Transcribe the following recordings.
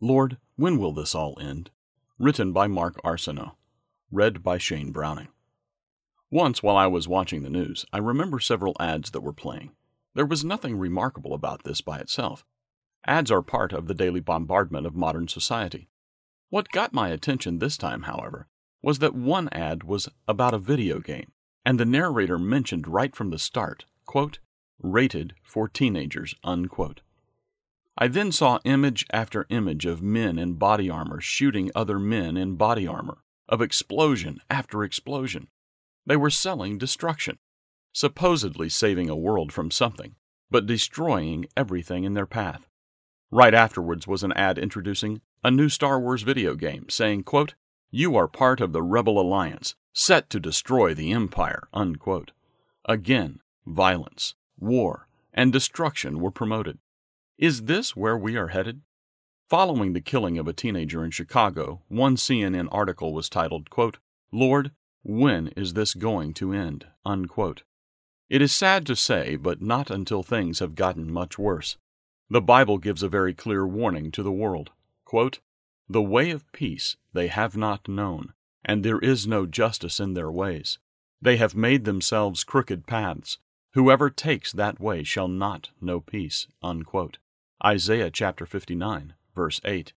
Lord, when will this all end? Written by Mark Arsenault. Read by Shane Browning. Once, while I was watching the news, I remember several ads that were playing. There was nothing remarkable about this by itself. Ads are part of the daily bombardment of modern society. What got my attention this time, however, was that one ad was about a video game, and the narrator mentioned right from the start, quote, rated for teenagers, unquote. I then saw image after image of men in body armor shooting other men in body armor, of explosion after explosion. They were selling destruction, supposedly saving a world from something, but destroying everything in their path. Right afterwards was an ad introducing a new Star Wars video game saying, quote, You are part of the Rebel Alliance, set to destroy the Empire. Unquote. Again, violence, war, and destruction were promoted. Is this where we are headed? Following the killing of a teenager in Chicago, one CNN article was titled, quote, Lord, when is this going to end? Unquote. It is sad to say, but not until things have gotten much worse. The Bible gives a very clear warning to the world. Quote, the way of peace they have not known, and there is no justice in their ways. They have made themselves crooked paths. Whoever takes that way shall not know peace. Unquote. Isaiah chapter 59, verse 8.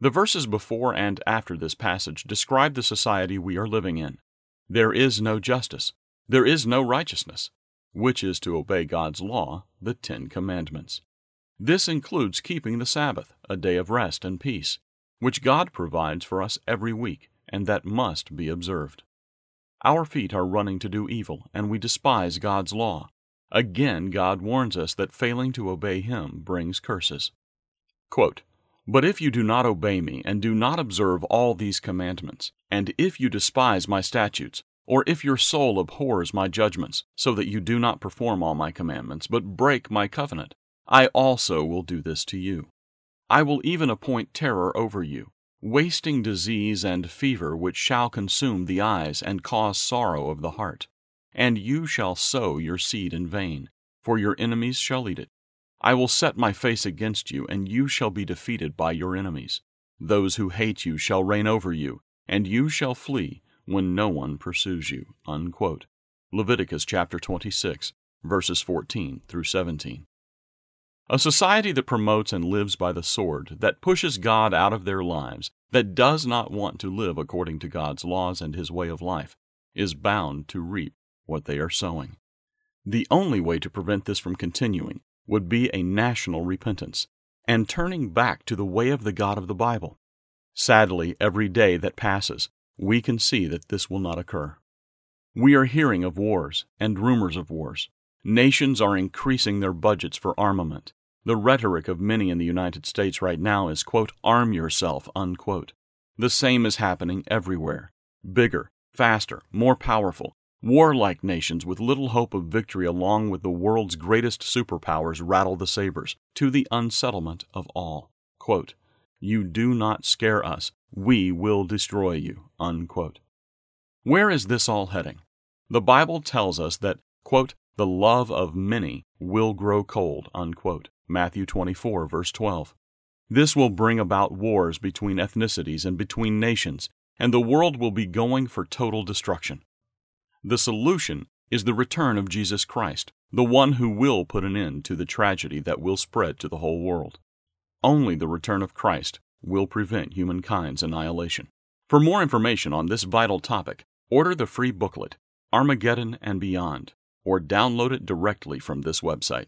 The verses before and after this passage describe the society we are living in. There is no justice, there is no righteousness, which is to obey God's law, the Ten Commandments. This includes keeping the Sabbath, a day of rest and peace, which God provides for us every week, and that must be observed. Our feet are running to do evil, and we despise God's law. Again, God warns us that failing to obey Him brings curses. Quote, but if you do not obey me, and do not observe all these commandments, and if you despise my statutes, or if your soul abhors my judgments, so that you do not perform all my commandments, but break my covenant, I also will do this to you. I will even appoint terror over you, wasting disease and fever which shall consume the eyes and cause sorrow of the heart. And you shall sow your seed in vain, for your enemies shall eat it. I will set my face against you, and you shall be defeated by your enemies. Those who hate you shall reign over you, and you shall flee when no one pursues you. Unquote. Leviticus chapter 26, verses 14 through 17. A society that promotes and lives by the sword, that pushes God out of their lives, that does not want to live according to God's laws and His way of life, is bound to reap what they are sowing. The only way to prevent this from continuing would be a national repentance and turning back to the way of the God of the Bible. Sadly, every day that passes, we can see that this will not occur. We are hearing of wars and rumors of wars. Nations are increasing their budgets for armament. The rhetoric of many in the United States right now is, quote, arm yourself, unquote. The same is happening everywhere. Bigger, faster, more powerful, Warlike nations with little hope of victory, along with the world's greatest superpowers, rattle the sabers to the unsettlement of all. Quote, you do not scare us. We will destroy you. Unquote. Where is this all heading? The Bible tells us that, quote, the love of many will grow cold. Unquote. Matthew 24, verse 12. This will bring about wars between ethnicities and between nations, and the world will be going for total destruction. The solution is the return of Jesus Christ, the one who will put an end to the tragedy that will spread to the whole world. Only the return of Christ will prevent humankind's annihilation. For more information on this vital topic, order the free booklet, Armageddon and Beyond, or download it directly from this website.